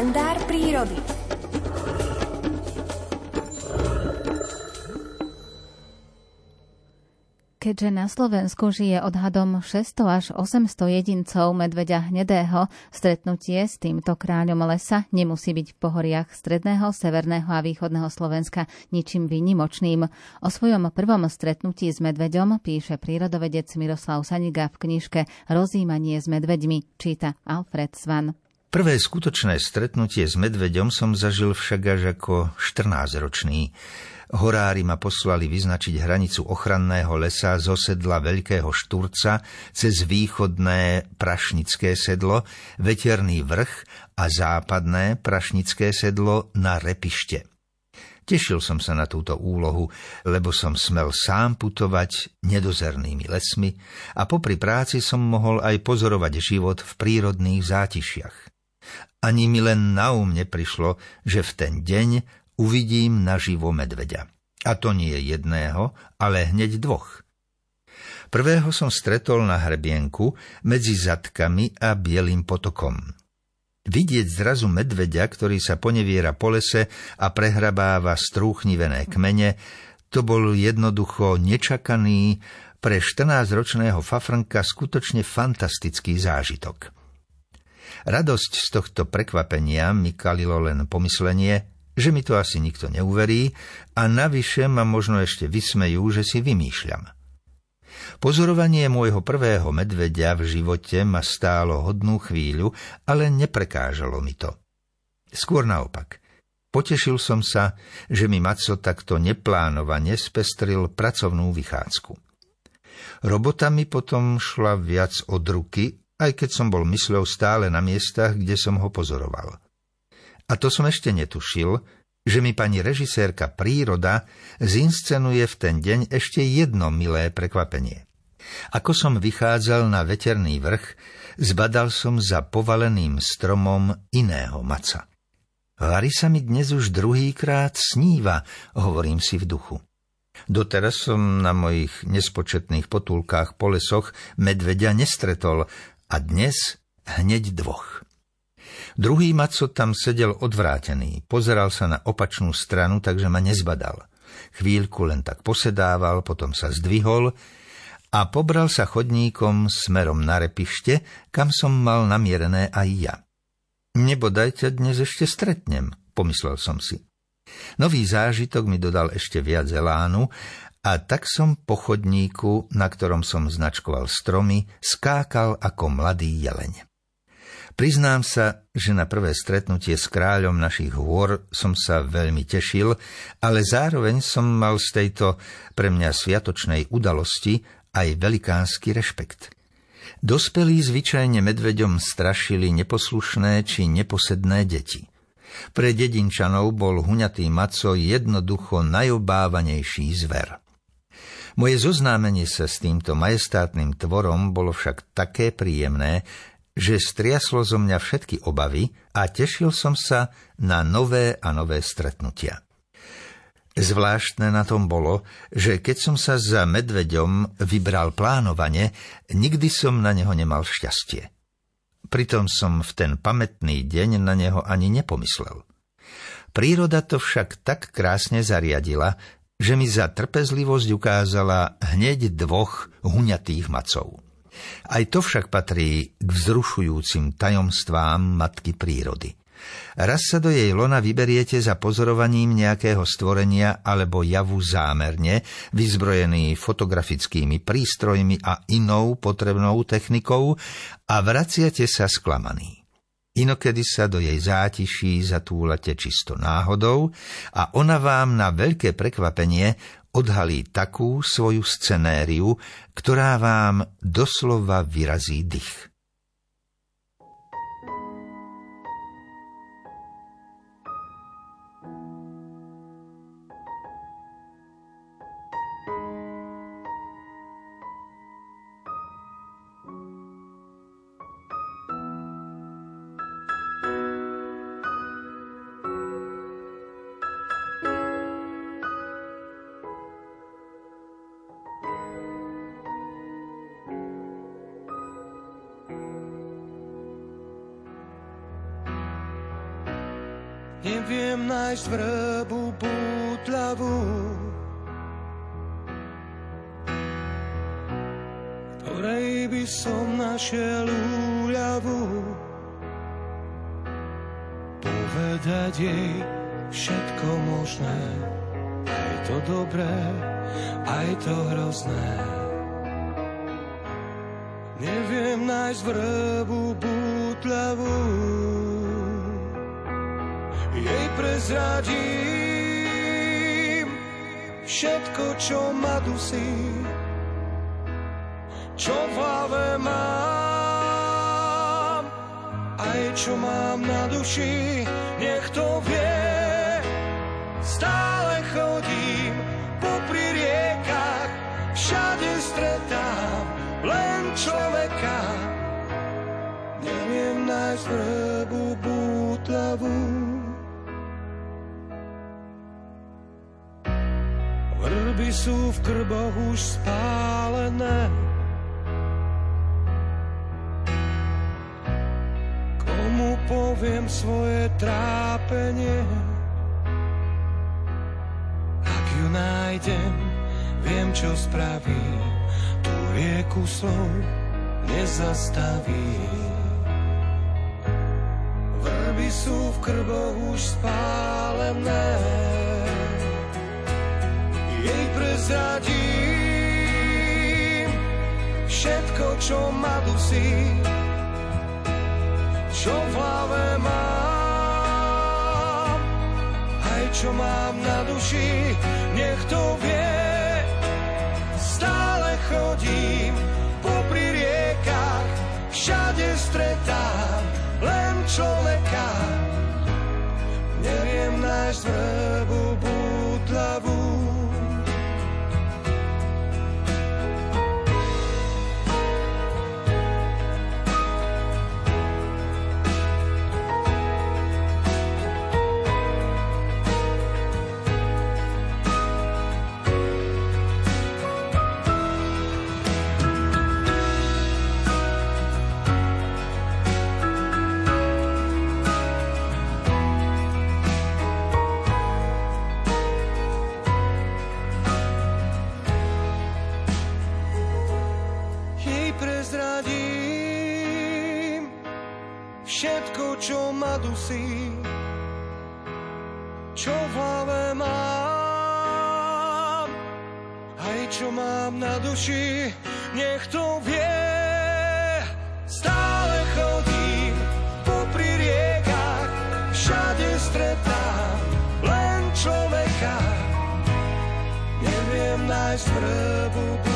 kalendár prírody. Keďže na Slovensku žije odhadom 600 až 800 jedincov medveďa hnedého, stretnutie s týmto kráľom lesa nemusí byť v pohoriach stredného, severného a východného Slovenska ničím výnimočným. O svojom prvom stretnutí s medveďom píše prírodovedec Miroslav Saniga v knižke Rozímanie s medveďmi, číta Alfred Svan. Prvé skutočné stretnutie s medveďom som zažil však až ako 14-ročný. Horári ma poslali vyznačiť hranicu ochranného lesa zo sedla Veľkého Šturca cez východné Prašnické sedlo, Veterný vrch a západné Prašnické sedlo na Repište. Tešil som sa na túto úlohu, lebo som smel sám putovať nedozernými lesmi a popri práci som mohol aj pozorovať život v prírodných zátišiach. Ani mi len na um neprišlo, že v ten deň uvidím naživo medveďa. A to nie jedného, ale hneď dvoch. Prvého som stretol na hrebienku medzi zadkami a bielým potokom. Vidieť zrazu medveďa, ktorý sa poneviera po lese a prehrabáva strúchnivené kmene, to bol jednoducho nečakaný, pre 14-ročného fafrnka skutočne fantastický zážitok. Radosť z tohto prekvapenia mi kalilo len pomyslenie, že mi to asi nikto neuverí a navyše ma možno ešte vysmejú, že si vymýšľam. Pozorovanie môjho prvého medvedia v živote ma stálo hodnú chvíľu, ale neprekážalo mi to. Skôr naopak. Potešil som sa, že mi Maco takto neplánovane spestril pracovnú vychádzku. Robota mi potom šla viac od ruky, aj keď som bol mysľou stále na miestach, kde som ho pozoroval. A to som ešte netušil, že mi pani režisérka Príroda zinscenuje v ten deň ešte jedno milé prekvapenie. Ako som vychádzal na veterný vrch, zbadal som za povaleným stromom iného maca. Larisa mi dnes už druhýkrát sníva, hovorím si v duchu. Doteraz som na mojich nespočetných potulkách po lesoch medvedia nestretol a dnes hneď dvoch. Druhý maco tam sedel odvrátený, pozeral sa na opačnú stranu, takže ma nezbadal. Chvíľku len tak posedával, potom sa zdvihol a pobral sa chodníkom smerom na repište, kam som mal namierené aj ja. Nebodaj ťa dnes ešte stretnem, pomyslel som si. Nový zážitok mi dodal ešte viac elánu a tak som po chodníku, na ktorom som značkoval stromy, skákal ako mladý jeleň. Priznám sa, že na prvé stretnutie s kráľom našich hôr som sa veľmi tešil, ale zároveň som mal z tejto pre mňa sviatočnej udalosti aj velikánsky rešpekt. Dospelí zvyčajne medveďom strašili neposlušné či neposedné deti. Pre dedinčanov bol huňatý maco jednoducho najobávanejší zver. Moje zoznámenie sa s týmto majestátnym tvorom bolo však také príjemné, že striaslo zo mňa všetky obavy a tešil som sa na nové a nové stretnutia. Zvláštne na tom bolo, že keď som sa za medveďom vybral plánovane, nikdy som na neho nemal šťastie. Pritom som v ten pamätný deň na neho ani nepomyslel. Príroda to však tak krásne zariadila, že mi za trpezlivosť ukázala hneď dvoch huňatých macov. Aj to však patrí k vzrušujúcim tajomstvám matky prírody. Raz sa do jej lona vyberiete za pozorovaním nejakého stvorenia alebo javu zámerne, vyzbrojený fotografickými prístrojmi a inou potrebnou technikou a vraciate sa sklamaný. Inokedy sa do jej zátiší zatúlate čisto náhodou a ona vám na veľké prekvapenie odhalí takú svoju scenériu, ktorá vám doslova vyrazí dých. Neviem nájsť vrbu bútľavú, ktorej by som našiel úľavu. Povedať jej všetko možné, aj to dobré, aj to hrozné. Neviem nájsť vrbu bútľavú, prezradím všetko, čo ma dusí, čo v hlave mám, aj čo mám na duši, nech to vie. Stále chodím popri riekach, všade stretám len človeka. Neviem nájsť vrbu bútľavú. Sú v krboch už spálené, komu poviem svoje trápenie. Ak ju nájdem, viem, čo spraví, tú rieku slov nezastaví. Vrby sú v krboch už spálené, prezradím všetko, čo ma dusí, čo v hlave mám, aj čo mám na duši, nech to vie. Stále chodím popri riekach, všade stretám len človeka. Neviem nájsť vrbu čo ma dusí, čo v hlave mám, aj čo mám na duši, nech to vie. Stále chodím popri riekach, všade stretám len človeka. Neviem nájsť vrbu